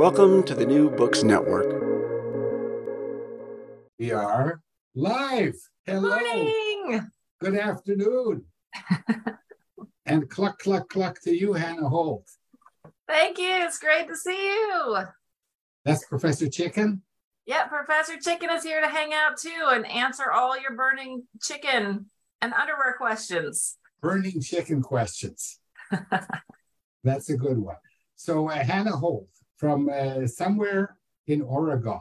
Welcome to the New Books Network. We are live. Hello. Morning. Good afternoon. and cluck, cluck, cluck to you, Hannah Holt. Thank you. It's great to see you. That's Professor Chicken. Yeah, Professor Chicken is here to hang out too and answer all your burning chicken and underwear questions. Burning chicken questions. That's a good one. So, uh, Hannah Holt from uh, somewhere in Oregon.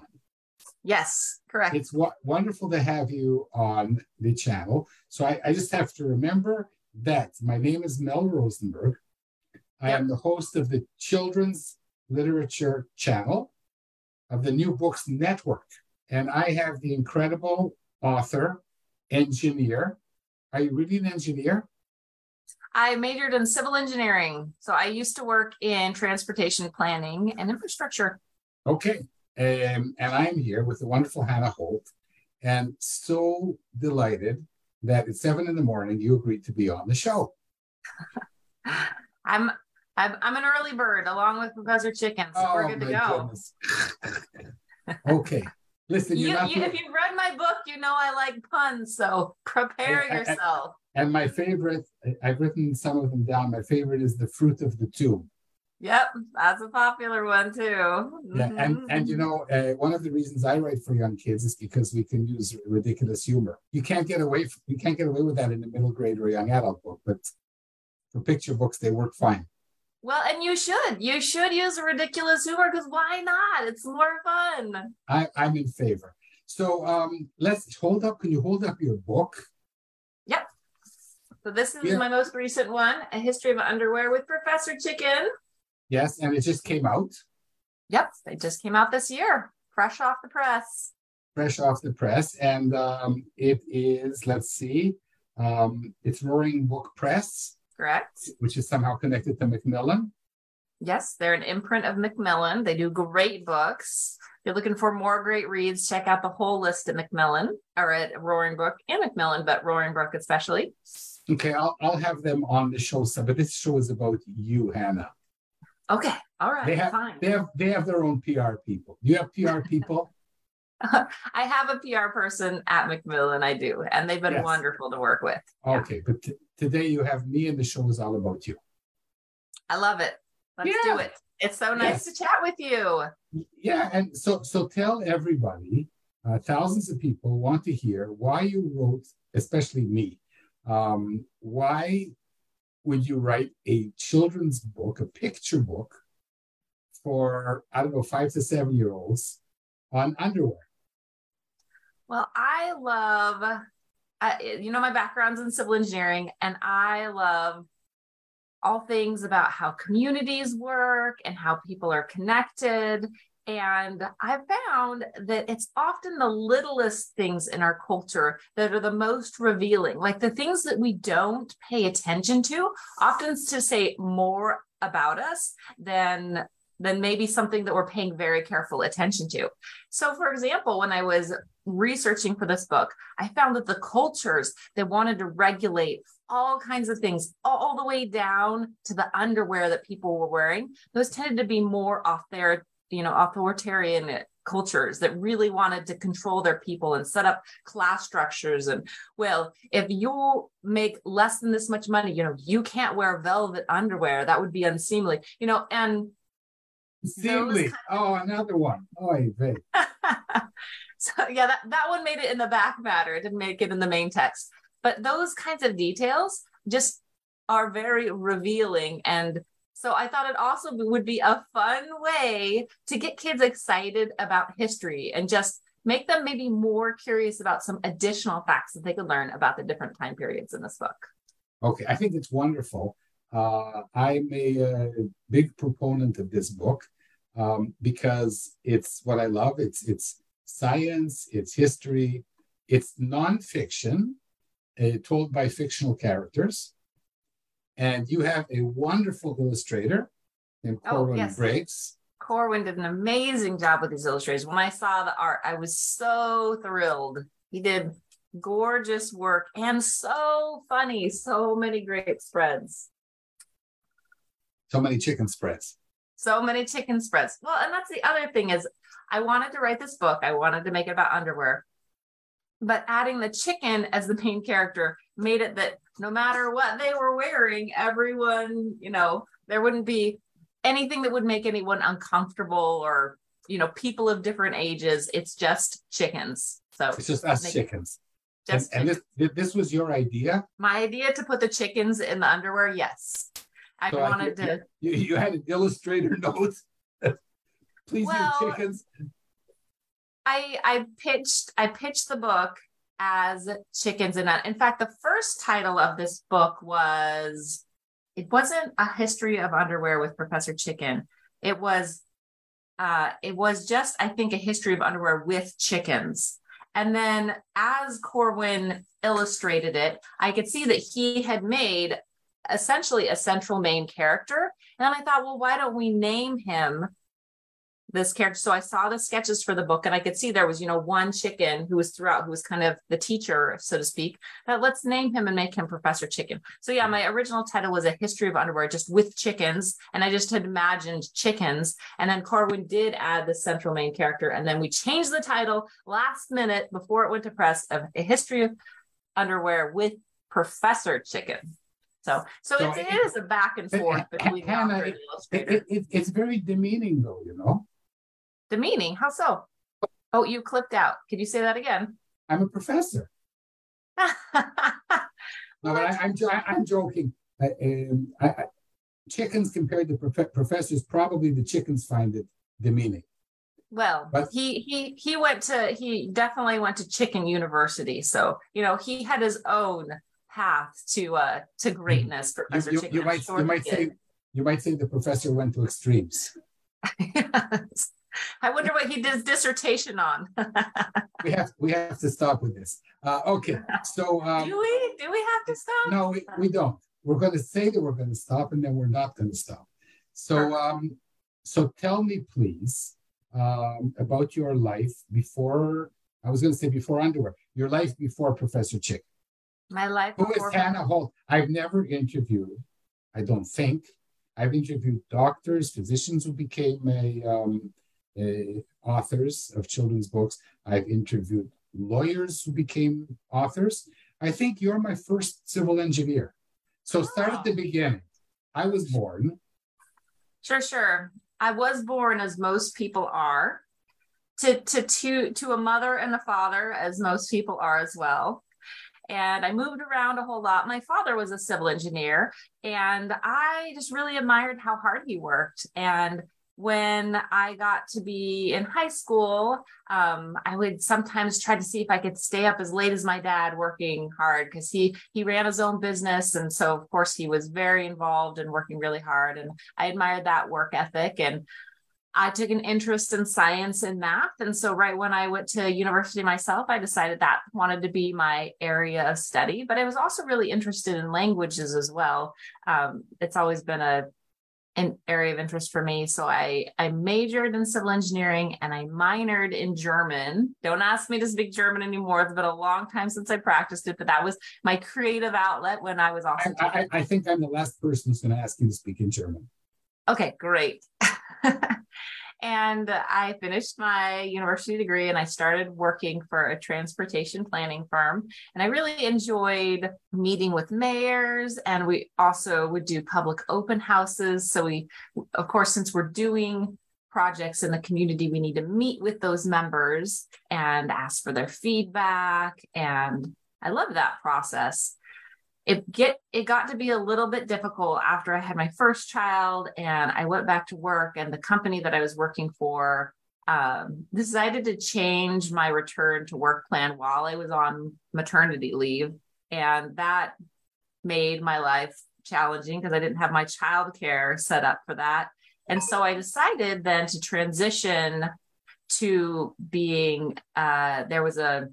Yes, correct. It's w- wonderful to have you on the channel. So, I, I, just have to remember that my name is Mel Rosenberg. I yep. am the host of the Children's Literature Channel of the New Books Network. And I have the incredible author, engineer. Are you really an engineer? I majored in civil engineering. So I used to work in transportation planning and infrastructure. Okay. Um, and I'm here with the wonderful Hannah Holt, and so delighted that at seven in the morning you agreed to be on the show. I'm I'm I'm an early bird along with Professor Chicken, so oh, we're good to go. okay. Listen, you, you, if you've read my book, you know I like puns, so prepare I, yourself. And my favorite, I've written some of them down. My favorite is the fruit of the tomb. Yep, that's a popular one too. Yeah, and mm-hmm. and you know, uh, one of the reasons I write for young kids is because we can use ridiculous humor. You can't get away from, you can't get away with that in a middle grade or a young adult book, but for picture books they work fine. Well, and you should. You should use ridiculous humor because why not? It's more fun. I, I'm in favor. So um, let's hold up. Can you hold up your book? So this is yeah. my most recent one, A History of Underwear with Professor Chicken. Yes, and it just came out. Yep, it just came out this year, fresh off the press. Fresh off the press. And um, it is, let's see, um, it's Roaring Brook Press correct? Which is somehow connected to Macmillan. Yes, they're an imprint of Macmillan. They do great books. If you're looking for more great reads, check out the whole list at Macmillan or at Roaring Brook and Macmillan, but Roaring Brook especially. Okay, I'll, I'll have them on the show but this show is about you, Hannah. Okay, all right, they have, fine. They have they have their own PR people. Do you have PR people? I have a PR person at Macmillan. I do, and they've been yes. wonderful to work with. Okay, yeah. but t- today you have me, and the show is all about you. I love it. Let's yeah. do it. It's so nice yes. to chat with you. Yeah, and so so tell everybody. Uh, thousands of people want to hear why you wrote, especially me. Um, why would you write a children's book, a picture book, for I don't know five to seven year olds on underwear? Well, I love, I, you know, my background's in civil engineering, and I love all things about how communities work and how people are connected. And I've found that it's often the littlest things in our culture that are the most revealing, like the things that we don't pay attention to, often to say more about us than than maybe something that we're paying very careful attention to. So, for example, when I was researching for this book, I found that the cultures that wanted to regulate all kinds of things, all the way down to the underwear that people were wearing, those tended to be more off their, you know, authoritarian cultures that really wanted to control their people and set up class structures and well if you make less than this much money you know you can't wear velvet underwear that would be unseemly you know and Seemly. oh, another one. Oh, hey, so yeah, that, that one made it in the back matter. It didn't make it in the main text. But those kinds of details just are very revealing. And so I thought it also would be a fun way to get kids excited about history and just make them maybe more curious about some additional facts that they could learn about the different time periods in this book. Okay, I think it's wonderful. Uh, I'm a, a, big proponent of this book um, because it's what I love. It's it's science, it's history, it's nonfiction, uh, told by fictional characters, and you have a wonderful illustrator named oh, Corwin oh, yes. Briggs. Corwin did an amazing job with these illustrations. When I saw the art, I was so thrilled. He did gorgeous work and so funny. So many great spreads. So many chicken spreads. So many chicken spreads. Well, and that's the other thing is I wanted to write this book. I wanted to make it about underwear. But adding the chicken as the main character made it that no matter what they were wearing, everyone, you know, there wouldn't be anything that would make anyone uncomfortable or, you know, people of different ages. It's just chickens. So it's just us chickens. Just and, and this this was your idea? My idea to put the chickens in the underwear, yes. I so wanted I, to. You, you had an illustrator note. Please, well, chickens. I I pitched I pitched the book as chickens and in fact the first title of this book was it wasn't a history of underwear with Professor Chicken. It was uh, it was just I think a history of underwear with chickens. And then as Corwin illustrated it, I could see that he had made essentially a central main character. And I thought, well, why don't we name him this character? So I saw the sketches for the book and I could see there was, you know, one chicken who was throughout, who was kind of the teacher, so to speak. But let's name him and make him Professor Chicken. So yeah, my original title was A History of Underwear, just with chickens. And I just had imagined chickens. And then Corwin did add the central main character. And then we changed the title last minute before it went to press of A History of Underwear with Professor Chicken. So, so, so it, it is a back and forth it, between the author and the illustrator. It, it's very demeaning, though, you know. Demeaning? How so? Oh, you clipped out. Could you say that again? I'm a professor. no, but I, am I'm, I'm joking. I, um, I, chickens compared to prof- professors, probably the chickens find it demeaning. Well, but, he he he went to he definitely went to Chicken University, so you know he had his own path to uh to mm-hmm. greatness for Professor you, Chicken. You might you might say you might say the professor went to extremes. yes. I wonder what he did his dissertation on. we have we have to stop with this. Uh, okay, so um, do we do we have to stop? No, we, we don't. We're going to say that we're going to stop, and then we're not going to stop. So um, so tell me, please, um, about your life before. I was going to say before underwear. Your life before Professor Chick. My life. Who is Hannah Holt? I've never interviewed. I don't think I've interviewed doctors, physicians who became a, um, a Uh, authors of children's books. I've interviewed lawyers who became authors. I think you're my first civil engineer. So start at the oh. beginning. I was born. Sure, sure. I was born as most people are, to to to to a mother and a father, as most people are as well and I moved around a whole lot. My father was a civil engineer, and I just really admired how hard he worked. And when I got to be in high school, um, I would sometimes try to see if I could stay up as late as my dad working hard because he he ran his own business, and so of course he was very involved and working really hard. And I admired that work ethic. And I took an interest in science and math. And so, right when I went to university myself, I decided that wanted to be my area of study. But I was also really interested in languages as well. Um, it's always been a an area of interest for me. So I I majored in civil engineering and I minored in German. Don't ask me to speak German anymore. It's been a long time since I practiced it, but that was my creative outlet when I was also. I, I, I think I'm the last person who's going to ask you to speak in German. Okay, great. and I finished my university degree and I started working for a transportation planning firm. And I really enjoyed meeting with mayors, and we also would do public open houses. So, we, of course, since we're doing projects in the community, we need to meet with those members and ask for their feedback. And I love that process it get it got to be a little bit difficult after I had my first child and I went back to work and the company that I was working for um, decided to change my return to work plan while I was on maternity leave. And that made my life challenging because I didn't have my childcare set up for that. And so I decided then to transition to being uh, there was a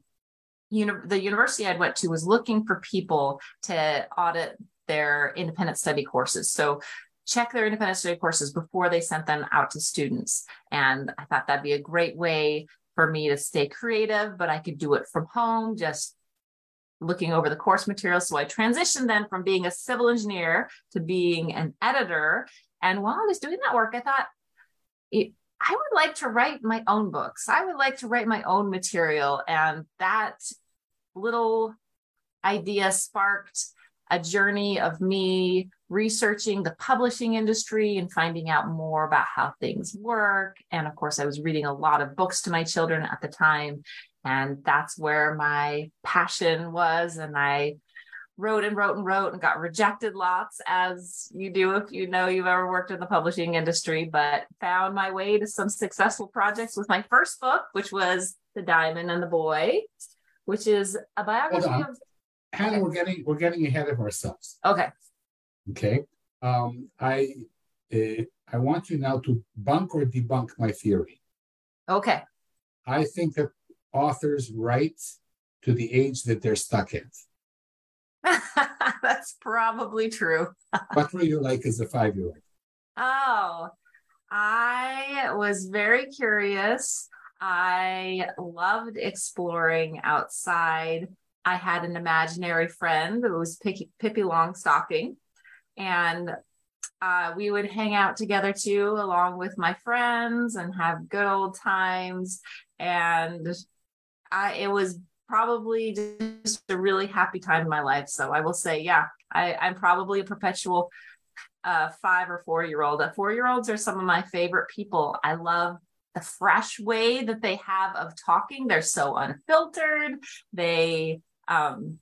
uni- the university I went to was looking for people to audit their independent study courses. So check their independent study courses before they sent them out to students. And I thought that'd be a great way for me to stay creative, but I could do it from home, just looking over the course material. So I transitioned then from being a civil engineer to being an editor. And while I was doing that work, I thought it, I would like to write my own books. I would like to write my own material. And that little idea sparked a journey of me researching the publishing industry and finding out more about how things work. And of course, I was reading a lot of books to my children at the time. And that's where my passion was. And I wrote and wrote and wrote and got rejected lots as you do if you know you've ever worked in the publishing industry but found my way to some successful projects with my first book which was the diamond and the boy which is a biography of hannah we're getting we're getting ahead of ourselves. Okay. Okay. Um i uh, i want you now to bunk or debunk my theory. Okay. I think that authors write to the age that they're stuck in That's probably true. what were you like as a five year old? Oh, I was very curious. I loved exploring outside. I had an imaginary friend who was Pippi, Pippi Longstocking, and uh, we would hang out together too, along with my friends, and have good old times. And I, it was probably just a really happy time in my life. So I will say, yeah, I, I'm probably a perpetual uh, five or four year old. Uh, four year olds are some of my favorite people. I love the fresh way that they have of talking. They're so unfiltered. They, um,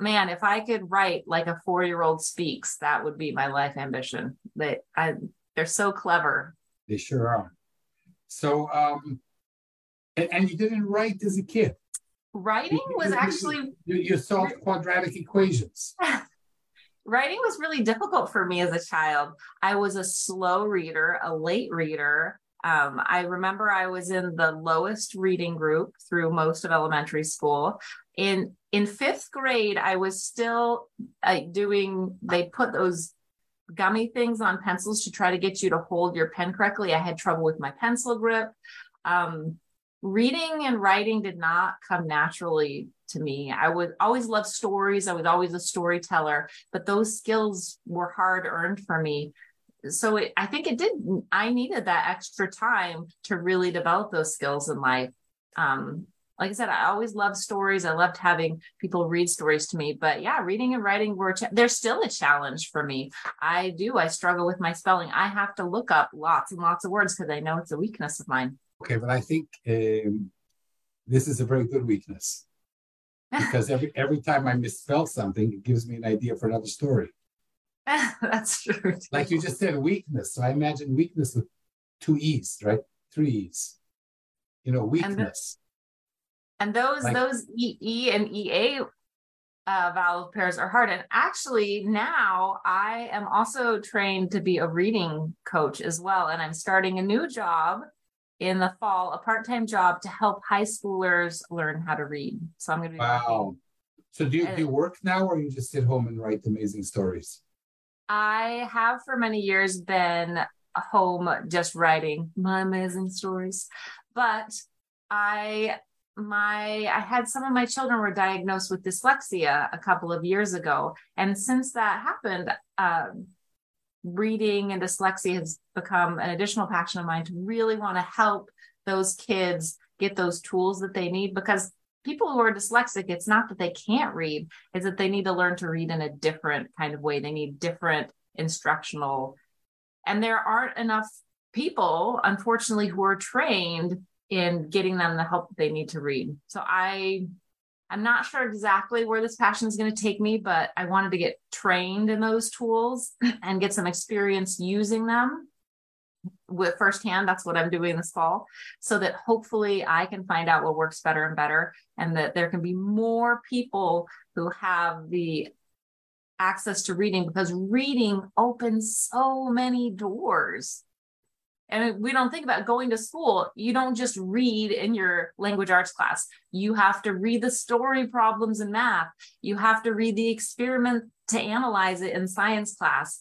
man, if I could write like a four year old speaks, that would be my life ambition. They, I, they're so clever. They sure are. So, um, and, and you didn't write as a kid writing was actually you, you solved quadratic equations. Writing was really difficult for me as a child. I was a slow reader a late reader. Um, i remember i was in the lowest reading group through most of elementary school. In in fifth grade i was still uh, doing they put those gummy things on pencils to try to get you to hold your pen correctly. I had trouble with my pencil grip. Um, reading and writing did not come naturally to me. I would always love stories. I was always a storyteller, but those skills were hard earned for me. So it, I think it did. I needed that extra time to really develop those skills in life. Um, like I said, I always loved stories. I loved having people read stories to me. But yeah, reading and writing were ch- they're still a challenge for me. I do. I struggle with my spelling. I have to look up lots and lots of words because I know it's a weakness of mine. Okay, but I think um, this is a very good weakness because every every time I misspell something, it gives me an idea for another story. That's true. Like you just said, weakness. So I imagine weakness with two e's, right? Three e's. You know, weakness. And, the, and those like, those e, e and ea uh, vowel pairs are hard. And actually, now I am also trained to be a reading coach as well. And I'm starting a new job in the fall a part-time job to help high schoolers learn how to read. So I'm going to be wow. So do you, do you work now, or you just sit home and write amazing stories? I have for many years been home just writing my amazing stories, but I my I had some of my children were diagnosed with dyslexia a couple of years ago, and since that happened, um, reading and dyslexia has become an additional passion of mine to really want to help those kids get those tools that they need because people who are dyslexic it's not that they can't read it's that they need to learn to read in a different kind of way. They need different instructional and there aren't enough people unfortunately who are trained in getting them the help they need to read. So i i'm not sure exactly where this passion is going to take me but i wanted to get trained in those tools and get some experience using them with firsthand. That's what I'm doing this fall, so that hopefully I can find out what works better and better, and that there can be more people who have the access to reading because reading opens so many doors. And we don't think about going to school. You don't just read in your language arts class. You have to read the story problems in math. You have to read the experiment to analyze it in science class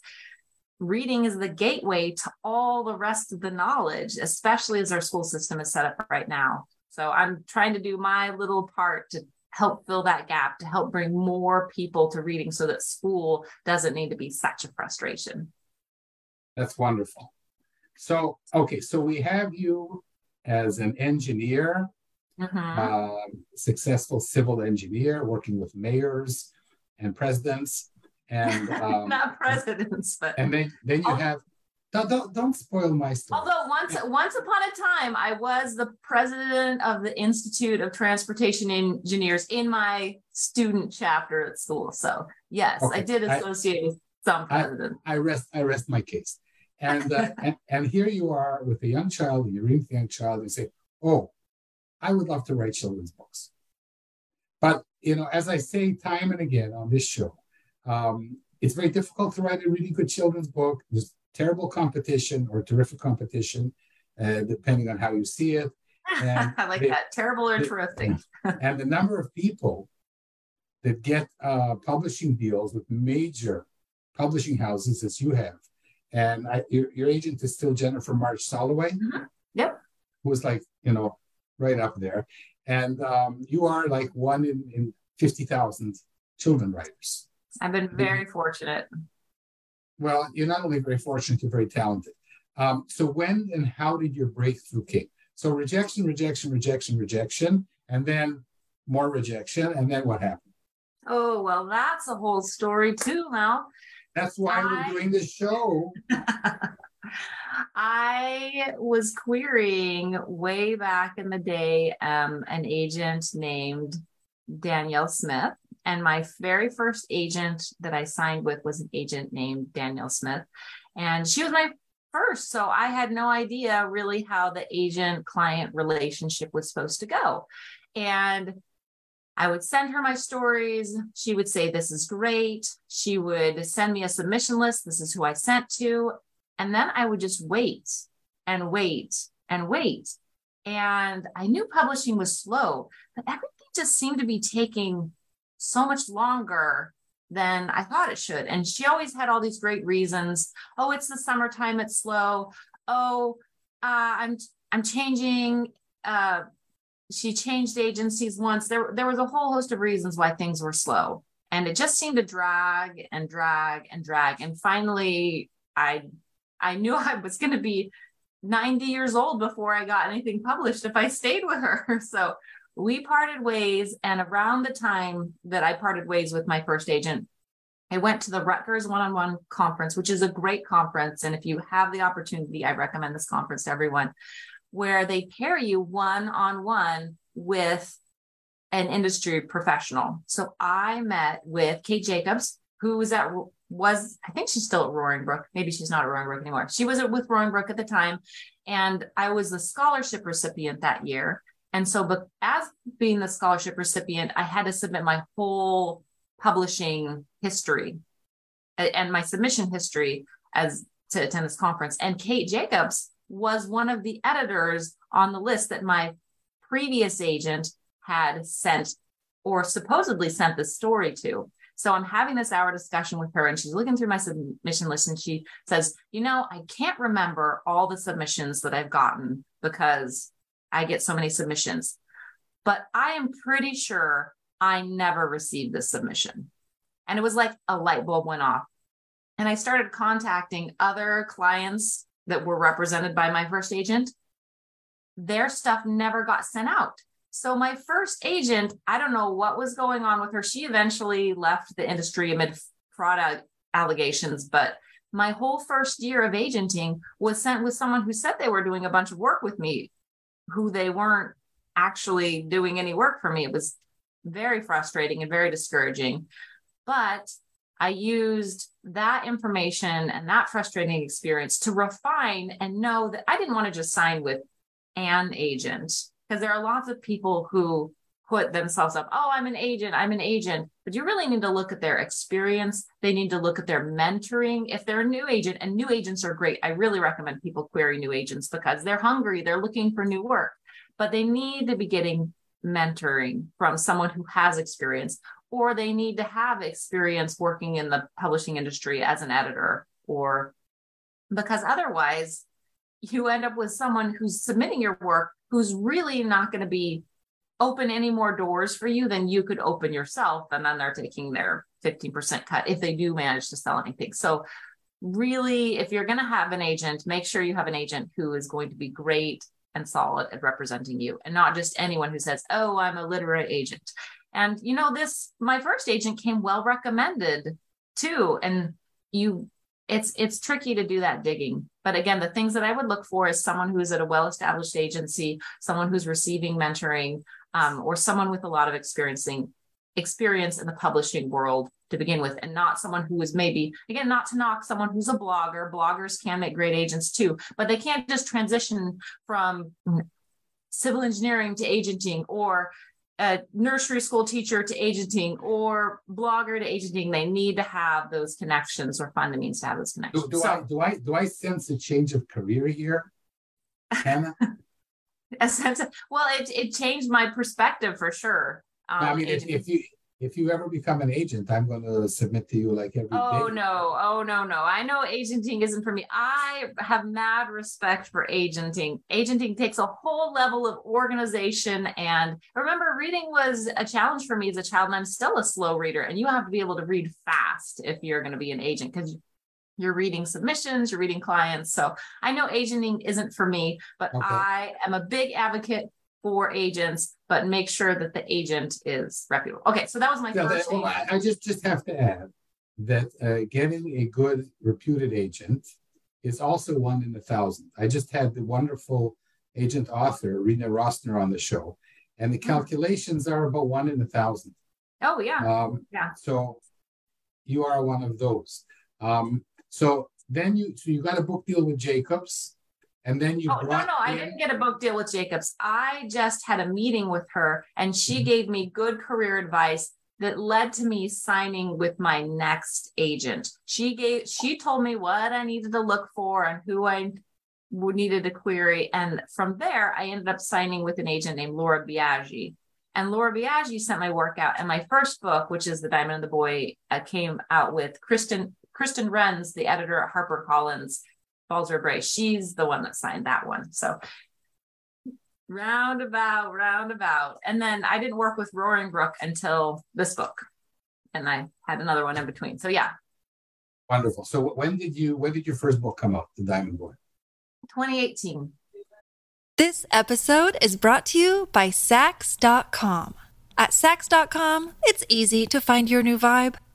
reading is the gateway to all the rest of the knowledge, especially as our school system is set up right now. So I'm trying to do my little part to help fill that gap, to help bring more people to reading so that school doesn't need to be such a frustration. That's wonderful. So, okay, so we have you as an engineer, mm-hmm. uh, successful civil engineer working with mayors and presidents and um, not presidents, but and then then you have don't, don't, don't spoil my story. Although once once upon a time I was the president of the Institute of Transportation Engineers in my student chapter at school. So yes, okay. I did associate I, with some president. I, I, rest I rest my case. And, uh, and and here you are with a young child, you read the young child and say, Oh, I would love to write children's books. But you know, as I say time and again on this show, um, it's very difficult to write a really good children's book. There's terrible competition or terrific competition, uh, depending on how you see it. And I like that. Terrible or terrific. and the number of people that get uh, publishing deals with major publishing houses as you have. And I, your, your agent is still Jennifer March Soloway. Mm-hmm. Yep. Who's like, you know, right up there. And um, you are like one in, in 50,000 children writers. I've been very fortunate. Well, you're not only very fortunate, you're very talented. Um, so when and how did your breakthrough came? So rejection, rejection, rejection, rejection, and then more rejection, and then what happened? Oh, well, that's a whole story too, Mel. That's why I... we're doing this show. I was querying way back in the day um, an agent named Danielle Smith. And my very first agent that I signed with was an agent named Danielle Smith. And she was my first. So I had no idea really how the agent client relationship was supposed to go. And I would send her my stories. She would say, This is great. She would send me a submission list. This is who I sent to. And then I would just wait and wait and wait. And I knew publishing was slow, but everything just seemed to be taking so much longer than I thought it should. And she always had all these great reasons. Oh, it's the summertime, it's slow. Oh, uh, I'm I'm changing. Uh, she changed agencies once. There there was a whole host of reasons why things were slow, and it just seemed to drag and drag and drag. And finally, I I knew I was going to be 90 years old before I got anything published if I stayed with her. So we parted ways. And around the time that I parted ways with my first agent, I went to the Rutgers one on one conference, which is a great conference. And if you have the opportunity, I recommend this conference to everyone, where they pair you one on one with an industry professional. So I met with Kate Jacobs, who was at was I think she's still at Roaring Brook. Maybe she's not at Roaring Brook anymore. She was with Roaring Brook at the time, and I was the scholarship recipient that year. And so, but as being the scholarship recipient, I had to submit my whole publishing history and my submission history as to attend this conference. And Kate Jacobs was one of the editors on the list that my previous agent had sent or supposedly sent the story to. So I'm having this hour discussion with her, and she's looking through my submission list, and she says, "You know, I can't remember all the submissions that I've gotten because I get so many submissions, but I am pretty sure I never received this submission." And it was like a light bulb went off, and I started contacting other clients that were represented by my first agent. Their stuff never got sent out. So my first agent, I don't know what was going on with her. She eventually left the industry amid fraud allegations, but my whole first year of agenting was sent with someone who said they were doing a bunch of work with me, who they weren't actually doing any work for me. It was very frustrating and very discouraging. But I used that information and that frustrating experience to refine and know that I didn't want to just sign with an agent because there are lots of people who put themselves up oh i'm an agent i'm an agent. But you really need to look at their experience. They need to look at their mentoring. If they're a new agent and new agents are great i really recommend people query new agents because they're hungry they're looking for new work. But they need to be getting mentoring from someone who has experience or they need to have experience working in the publishing industry as an editor or because otherwise you end up with someone who's submitting your work who's really not going to be open any more doors for you than you could open yourself and then they're taking their 15% cut if they do manage to sell anything. So really if you're going to have an agent make sure you have an agent who is going to be great and solid at representing you and not just anyone who says oh i'm a literary agent and you know this my first agent came well recommended too. And you it's it's tricky to do that digging. But again the things that i would look for is someone who's at a well established agency someone who's receiving mentoring um, or someone with a lot of experiencing experience in the publishing world to begin with and not someone who is maybe again not to knock someone who's a blogger. Bloggers can make great agents too but they can't just transition from civil engineering to agenting or a nursery school teacher to agenting or blogger to agenting, they need to have those connections or find the means to have those connections. Do, do so, I do I do I sense a change of career here, Hannah? a sense of, well, it it changed my perspective for sure. Um, I mean, if, if you if you ever become an agent, I'm going to submit to you like every oh, day. no. Oh, no, no. I know agenting isn't for me. I have mad respect for agenting. Agenting takes a whole level of organization. And remember, reading was a challenge for me as a child, and I'm still a slow reader. And you have to be able to read fast if you're going to be an agent because you're reading submissions, you're reading clients. So I know agenting isn't for me, but okay. I am a big advocate for agents, but make sure that the agent is reputable. Okay, so that was my yeah, first. That, well, I, I, just just have to add that uh, getting a good reputed agent is also one in a thousand. I just had the wonderful agent author Rena Rossner on the show, and the mm-hmm. calculations are about one in a thousand. Oh yeah, um, yeah. So you are one of those. Um, so then you so you got a book deal with Jacobs. And then you oh, no, no, I didn't get a book deal with Jacobs. I just had a meeting with her and she mm-hmm. gave me good career advice that led to me signing with my next agent. She gave she told me what I needed to look for and who I needed to query. And from there, I ended up signing with an agent named Laura Biagi. And Laura Biagi sent my work out. And my first book, which is The Diamond and the Boy, uh, came out with Kristin Kristin Rens, the editor at HarperCollins, Balzer Bray. She's the one that signed that one. So roundabout, roundabout. And then I didn't work with Roaring Brook until this book. And I had another one in between. So yeah. Wonderful. So when did you when did your first book come out, The Diamond Boy? 2018. This episode is brought to you by Saks.com. At Saks.com, it's easy to find your new vibe.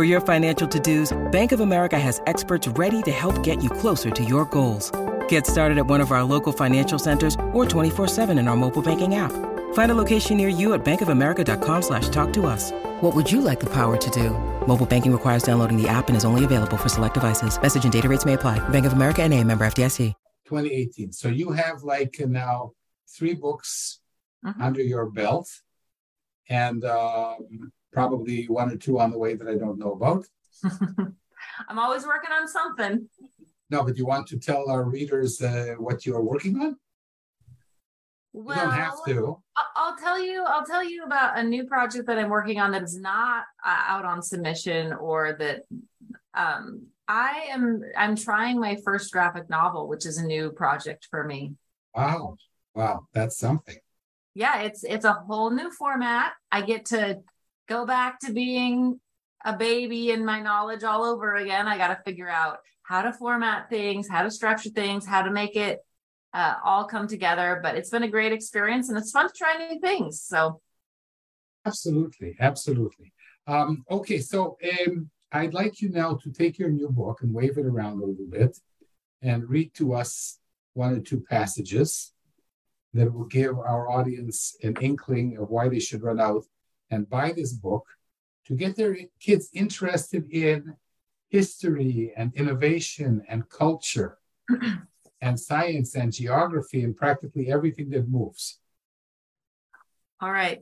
For your financial to-dos, Bank of America has experts ready to help get you closer to your goals. Get started at one of our local financial centers or 24-7 in our mobile banking app. Find a location near you at bankofamerica.com slash talk to us. What would you like the power to do? Mobile banking requires downloading the app and is only available for select devices. Message and data rates may apply. Bank of America and a member FDIC. 2018. So you have like now three books Mhm. under your belt and um, probably one or two on the way that I don't know about. I'm always working on something. No, but you want to tell our readers uh, what you are working on? You Well, don't have to. I'll tell you. I'll tell you about a new project that I'm working on that is not uh, out on submission, or that um, I am. I'm trying my first graphic novel, which is a new project for me. Wow. Wow. That's something. Yeah, it's it's a whole new format. I get to go back to being a baby and my knowledge all over again. I got to figure out how to format things, how to structure things, how to make it uh, all come together. But it's been a great experience and it's fun to try new things. So Absolutely. Absolutely. Um, okay. So um, I'd like you now to take your new book and wave it around a little bit and read to us one or two passages that will give our audience an inkling of why they should run out and buy this book to get their kids interested in history and innovation and culture and science and geography and practically everything that moves. All right.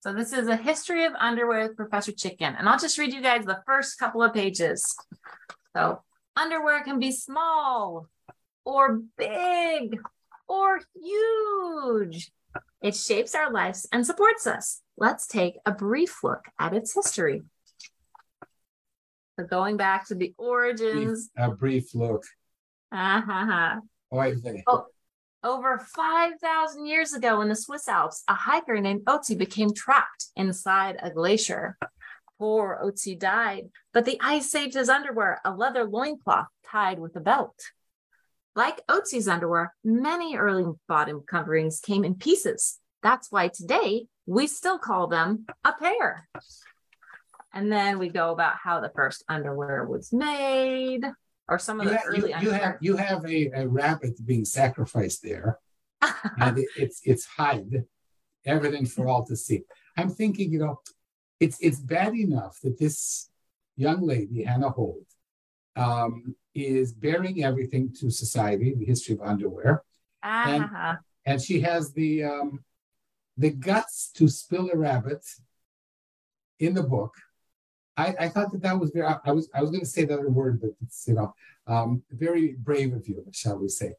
So this is a history of underwear with Professor Chicken. And I'll just read you guys the first couple of pages. So underwear can be small or big or huge. It shapes our lives and supports us. Let's take a brief look at its history. So going back to the origins. A brief look. Uh-huh. Vey. Oh, over 5,000 years ago in the Swiss Alps, a hiker named Otzi became trapped inside a glacier. Poor Otzi died, but the ice saved his underwear, a leather loincloth tied with a belt. Like Otzi's underwear, many early bottom coverings came in pieces. That's why today we still call them a pair. And then we go about how the first underwear was made, or some of You the have, early you, you have you have a, a rabbit being sacrificed there, and it, it's it's hide, evident for all to see. I'm thinking, you know, it's it's bad enough that this young lady Hannah Holt um, is bearing everything to society, the history of underwear, Ah, and she has the um, the guts to spill a rabbit in the book. I, I thought that that was very. I, I was I was going to say the other word, but it's you know um, very brave of you, shall we say?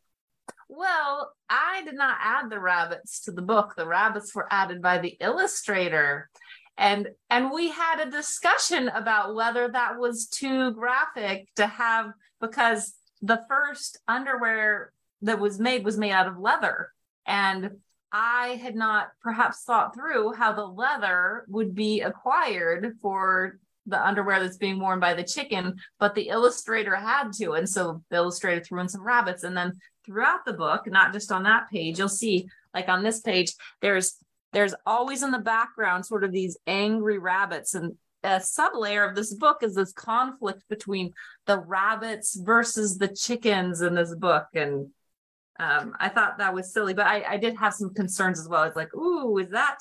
Well, I did not add the rabbits to the book. The rabbits were added by the illustrator. And and we had a discussion about whether that was too graphic to have because the first underwear that was made was made out of leather. And I had not perhaps thought through how the leather would be acquired for the underwear that's being worn by the chicken, but the illustrator had to. And so the illustrator threw in some rabbits. And then throughout the book, not just on that page, you'll see like on this page, there's there's always in the background sort of these angry rabbits. And a sublayer of this book is this conflict between the rabbits versus the chickens in this book. And um, I thought that was silly, but I, I did have some concerns as well. It's like, ooh, is that?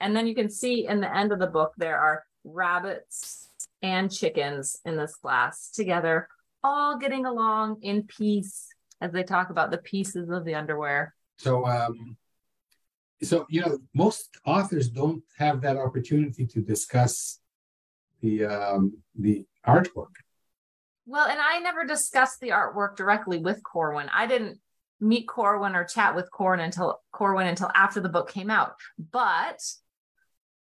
And then you can see in the end of the book, there are rabbits and chickens in this class together, all getting along in peace as they talk about the pieces of the underwear. So, um, so you know, most authors don't have that opportunity to discuss the um, the artwork. Well, and I never discussed the artwork directly with Corwin. I didn't meet Corwin or chat with Corwin until Corwin until after the book came out. But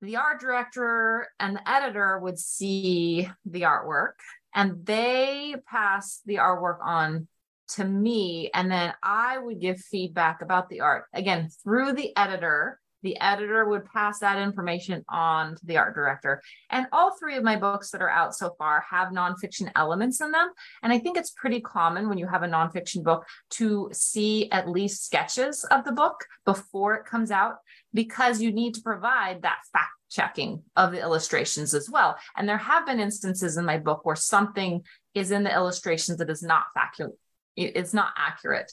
the art director and the editor would see the artwork and they pass the artwork on to me and then I would give feedback about the art again through the editor the editor would pass that information on to the art director and all three of my books that are out so far have nonfiction elements in them and I think it's pretty common when you have a nonfiction book to see at least sketches of the book before it comes out because you need to provide that fact checking of the illustrations as well. And there have been instances in my book where something is in the illustrations that is not factual, it's not accurate.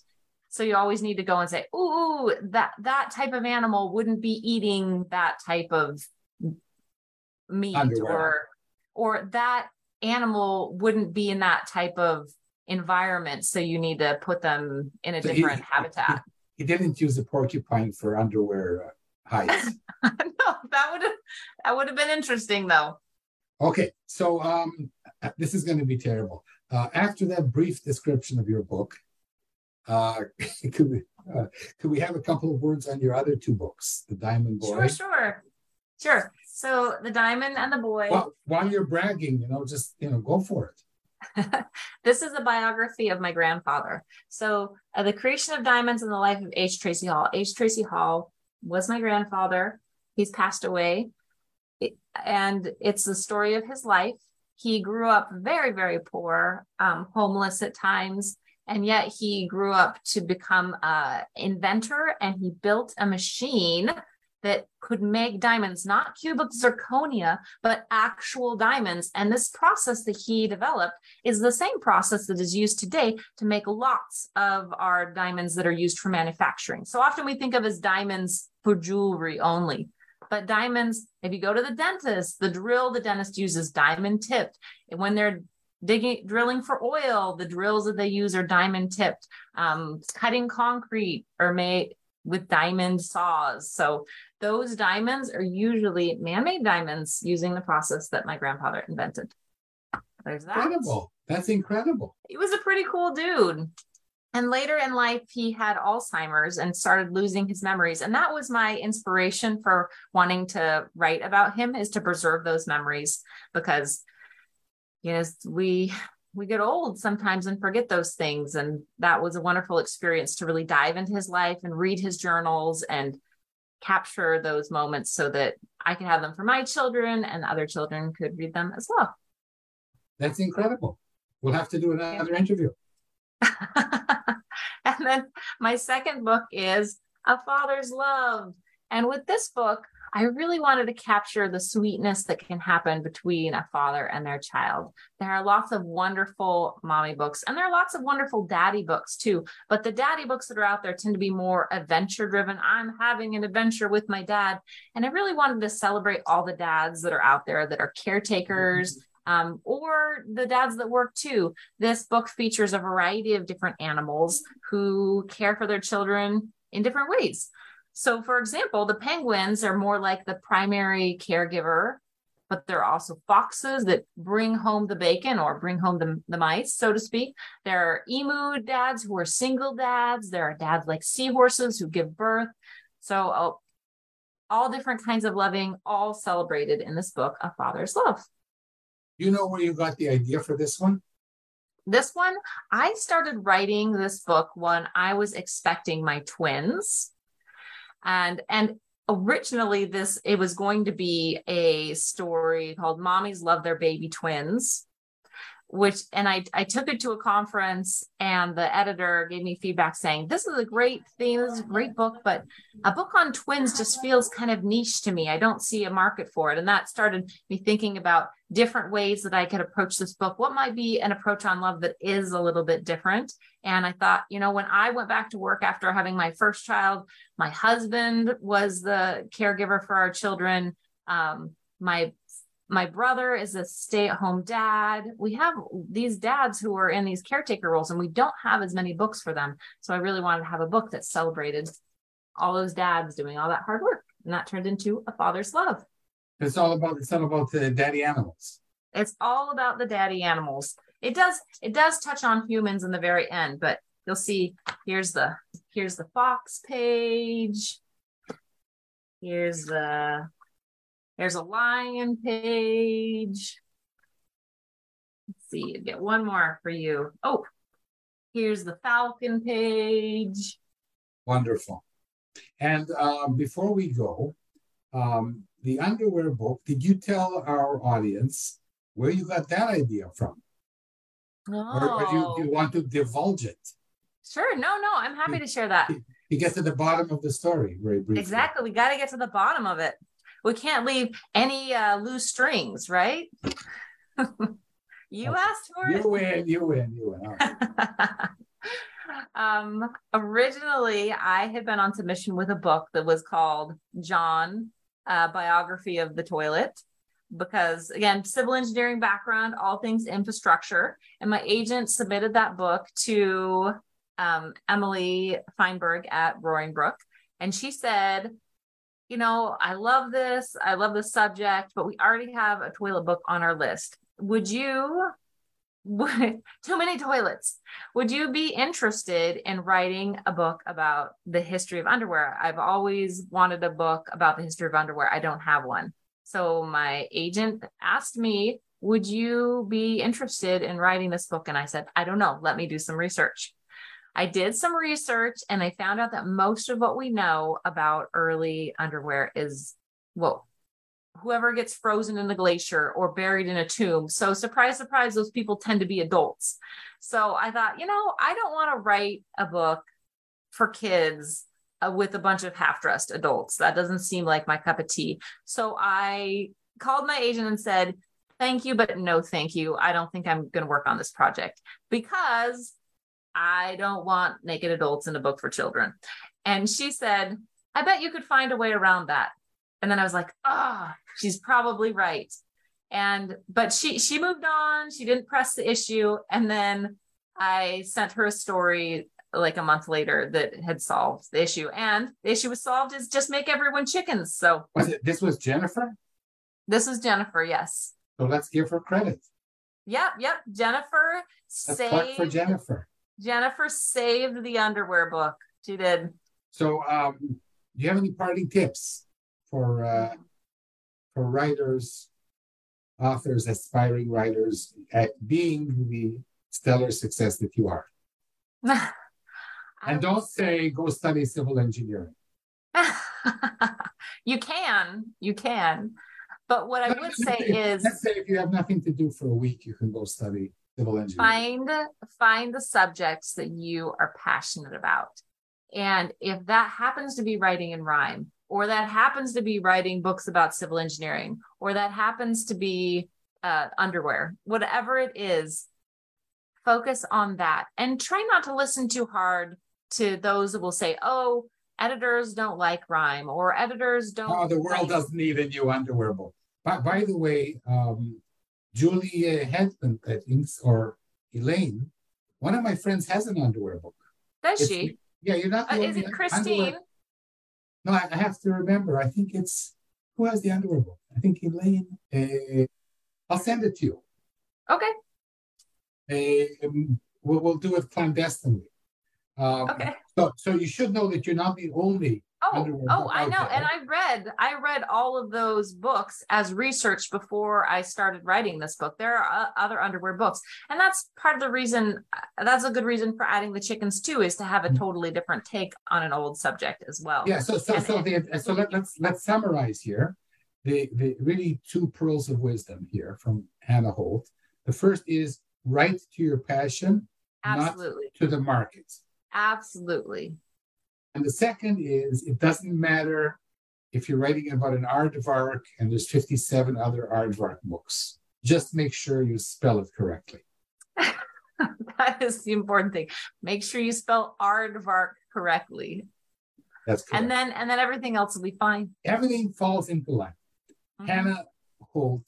So you always need to go and say, "Ooh, that that type of animal wouldn't be eating that type of meat Underwear. or or that animal wouldn't be in that type of environment so you need to put them in a So he- different habitat He didn't use a porcupine for underwear uh, hides. no that would have that would have been interesting though Okay, so um, this is going to be terrible. Uh, after that brief description of your book, uh, could we uh, could we have a couple of words on your other two books, The Diamond Boy? sure sure sure so the diamond and the boy Well, while you're bragging, you know, just you know, go for it. this is a biography of my grandfather. So, uh, the creation of diamonds in the life of H. Tracy Hall. H. Tracy Hall was my grandfather. He's passed away, It- and it's the story of his life. He grew up very, very poor, um, homeless at times, and yet he grew up to become an inventor, and he built a machine that could make diamonds, not cubic zirconia, but actual diamonds. And this process that he developed is the same process that is used today to make lots of our diamonds that are used for manufacturing. So often we think of as diamonds for jewelry only. But diamonds, if you go to the dentist, the drill the dentist uses diamond tipped. And when they're digging, drilling for oil, the drills that they use are diamond tipped. Um, cutting concrete are made with diamond saws. So those diamonds are usually man-made diamonds using the process that my grandfather invented. There's that. Incredible. That's incredible. He was a pretty cool dude. And later in life, he had Alzheimer's and started losing his memories. And that was my inspiration for wanting to write about him is to preserve those memories because, you know, we we get old sometimes and forget those things. And that was a wonderful experience to really dive into his life and read his journals and capture those moments so that I could have them for my children and other children could read them as well. That's incredible. We'll have to do another interview. and then my second book is A Father's Love. And with this book, I really wanted to capture the sweetness that can happen between a father and their child. There are lots of wonderful mommy books, and there are lots of wonderful daddy books too. But the daddy books that are out there tend to be more adventure driven. I'm having an adventure with my dad. And I really wanted to celebrate all the dads that are out there that are caretakers. Um, or the dads that work too. This book features a variety of different animals who care for their children in different ways. So, for example, the penguins are more like the primary caregiver, but they're also foxes that bring home the bacon or bring home the, the mice, so to speak. There are emu dads who are single dads. There are dads like seahorses who give birth. So, uh, all different kinds of loving, all celebrated in this book, A Father's Love. You know where you got the idea for this one? This one, I started writing this book when I was expecting my twins. And and originally this it was going to be a story called Mommies Love Their Baby Twins which and I I took it to a conference and the editor gave me feedback saying this is a great thing this is a great book but a book on twins just feels kind of niche to me. I don't see a market for it. And that started me thinking about different ways that I could approach this book. What might be an approach on love that is a little bit different? And I thought you know when I went back to work after having my first child my husband was the caregiver for our children. Um, my my brother is a stay-at-home dad. We have these dads who are in these caretaker roles and we don't have as many books for them. So i really wanted to have a book that celebrated all those dads doing all that hard work and that turned into a father's love. It's all about it's all about the daddy animals. it's all about the daddy animals. It does it does touch on humans in the very end but you'll see here's the here's the fox page. Here's the there's a lion page. Let's see, get one more for you. Oh, here's the falcon page. Wonderful. And um, before we go, um, the underwear book, did you tell our audience where you got that idea from? Oh, Or, or do, you, do you want to divulge it? sure. No, no, I'm happy to share that. You get to the bottom of the story very briefly. Exactly. We got to get to the bottom of it. We can't leave any uh, loose strings, right? you asked for it. You win, you win, you win. Um, originally, I had been on submission with a book that was called John, uh, Biography of the Toilet. because again, civil engineering background, all things infrastructure. And my agent submitted that book to um, Emily Feinberg at Roaring Brook. And she said, you know, I love this. I love the subject, but we already have a toilet book on our list. Would you, too many toilets, would you be interested in writing a book about the history of underwear? I've always wanted a book about the history of underwear. I don't have one. So my agent asked me, would you be interested in writing this book? And I said, I don't know. Let me do some research. I did some research and I found out that most of what we know about early underwear is well, whoever gets frozen in the glacier or buried in a tomb. So, surprise, surprise, those people tend to be adults. So, I thought, you know, I don't want to write a book for kids uh, with a bunch of half dressed adults. That doesn't seem like my cup of tea. So, I called my agent and said, Thank you, but no, thank you. I don't think I'm going to work on this project because I don't want naked adults in a book for children. And she said, I bet you could find a way around that. And then I was like, ah, oh, she's probably right. And but she she moved on, she didn't press the issue. And then I sent her a story like a month later that had solved the issue. And the issue was solved is just make everyone chickens. So was it this was Jennifer? This was Jennifer, yes. So let's give her credit. Yep, yep. Jennifer saved for Jennifer. Jennifer saved the underwear book. She did. So, um, do you have any parting tips for uh, for writers, authors, aspiring writers, at being the stellar success that you are? and don't say go study civil engineering. you can, you can. But what I would say is let's say if you have nothing to do for a week, you can go study civil engineering. Find find the subjects that you are passionate about. And if that happens to be writing in rhyme, or that happens to be writing books about civil engineering, or that happens to be uh, underwear, whatever it is, focus on that and try not to listen too hard to those that will say, oh, editors don't like rhyme or editors don't. Oh, the world like... doesn't need a new underwear book. By, by the way, um, Julie Hedman, I think, or Elaine, one of my friends has an underwear book. Does it's, she? Yeah, you're not. Uh, is it Christine? Underwear. No, I, I, have to remember. I think it's who has the underwear book. I think Elaine. Uh, I'll send it to you. Okay. Um, we'll, we'll do it clandestinely. Um, okay. So, so you should know that you're not the only Oh, oh, I know. And I read, I read all of those books as research before I started writing this book. There are other underwear books, and that's part of the reason. Uh, that's a good reason for adding the chickens too, is to have a mm-hmm. totally different take on an old subject as well. Yeah. So, so, and, so, the, so let, let's let's summarize here. The the really two pearls of wisdom here from Hannah Holt. The first is write to your passion, absolutely, not to the market. Absolutely. And the second is it doesn't matter if you're writing about an aardvark and there's 57 other aardvark books. Just make sure you spell it correctly. that is the important thing. Make sure you spell aardvark correctly. That's correct. And then and then everything else will be fine. Everything falls into line. Mm-hmm. Hannah Holt,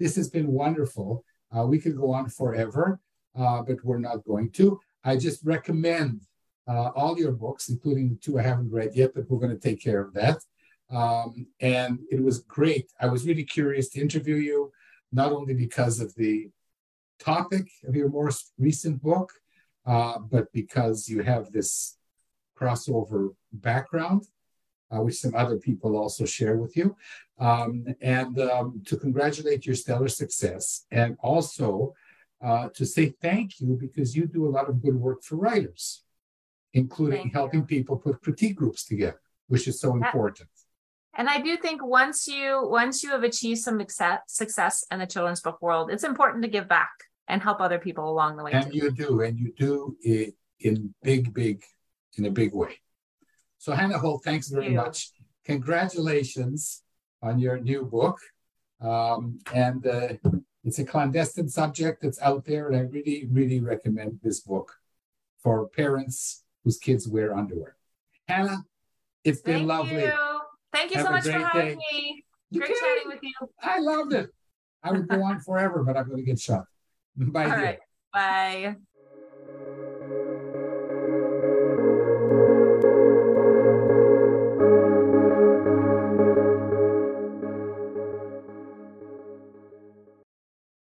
this has been wonderful. Uh, we could go on forever, uh, but we're not going to. I just recommend uh, all your books, including the two I haven't read yet, but we're going to take care of that. Um, and it was great. I was really curious to interview you, not only because of the topic of your most recent book, uh, but because you have this crossover background, uh, which some other people also share with you. Um, and um, to congratulate your stellar success, and also uh, to say thank you because you do a lot of good work for writers including Thank helping you. people put critique groups together, which is so important. And I do think once you once you have achieved some success in the children's book world, it's important to give back and help other people along the way. And too. you do, and you do it in big, big, in a big way. So Hannah Holt, thanks very Thank much. Congratulations on your new book. Um, and uh, it's a clandestine subject that's out there, and I really, really recommend this book for parents whose kids wear underwear. Hannah, it's been Thank lovely. You. Thank you Have so much for having day. me. Great chatting with you. I loved it. I would go on forever, but I'm going to get shut. Bye. Right. Bye.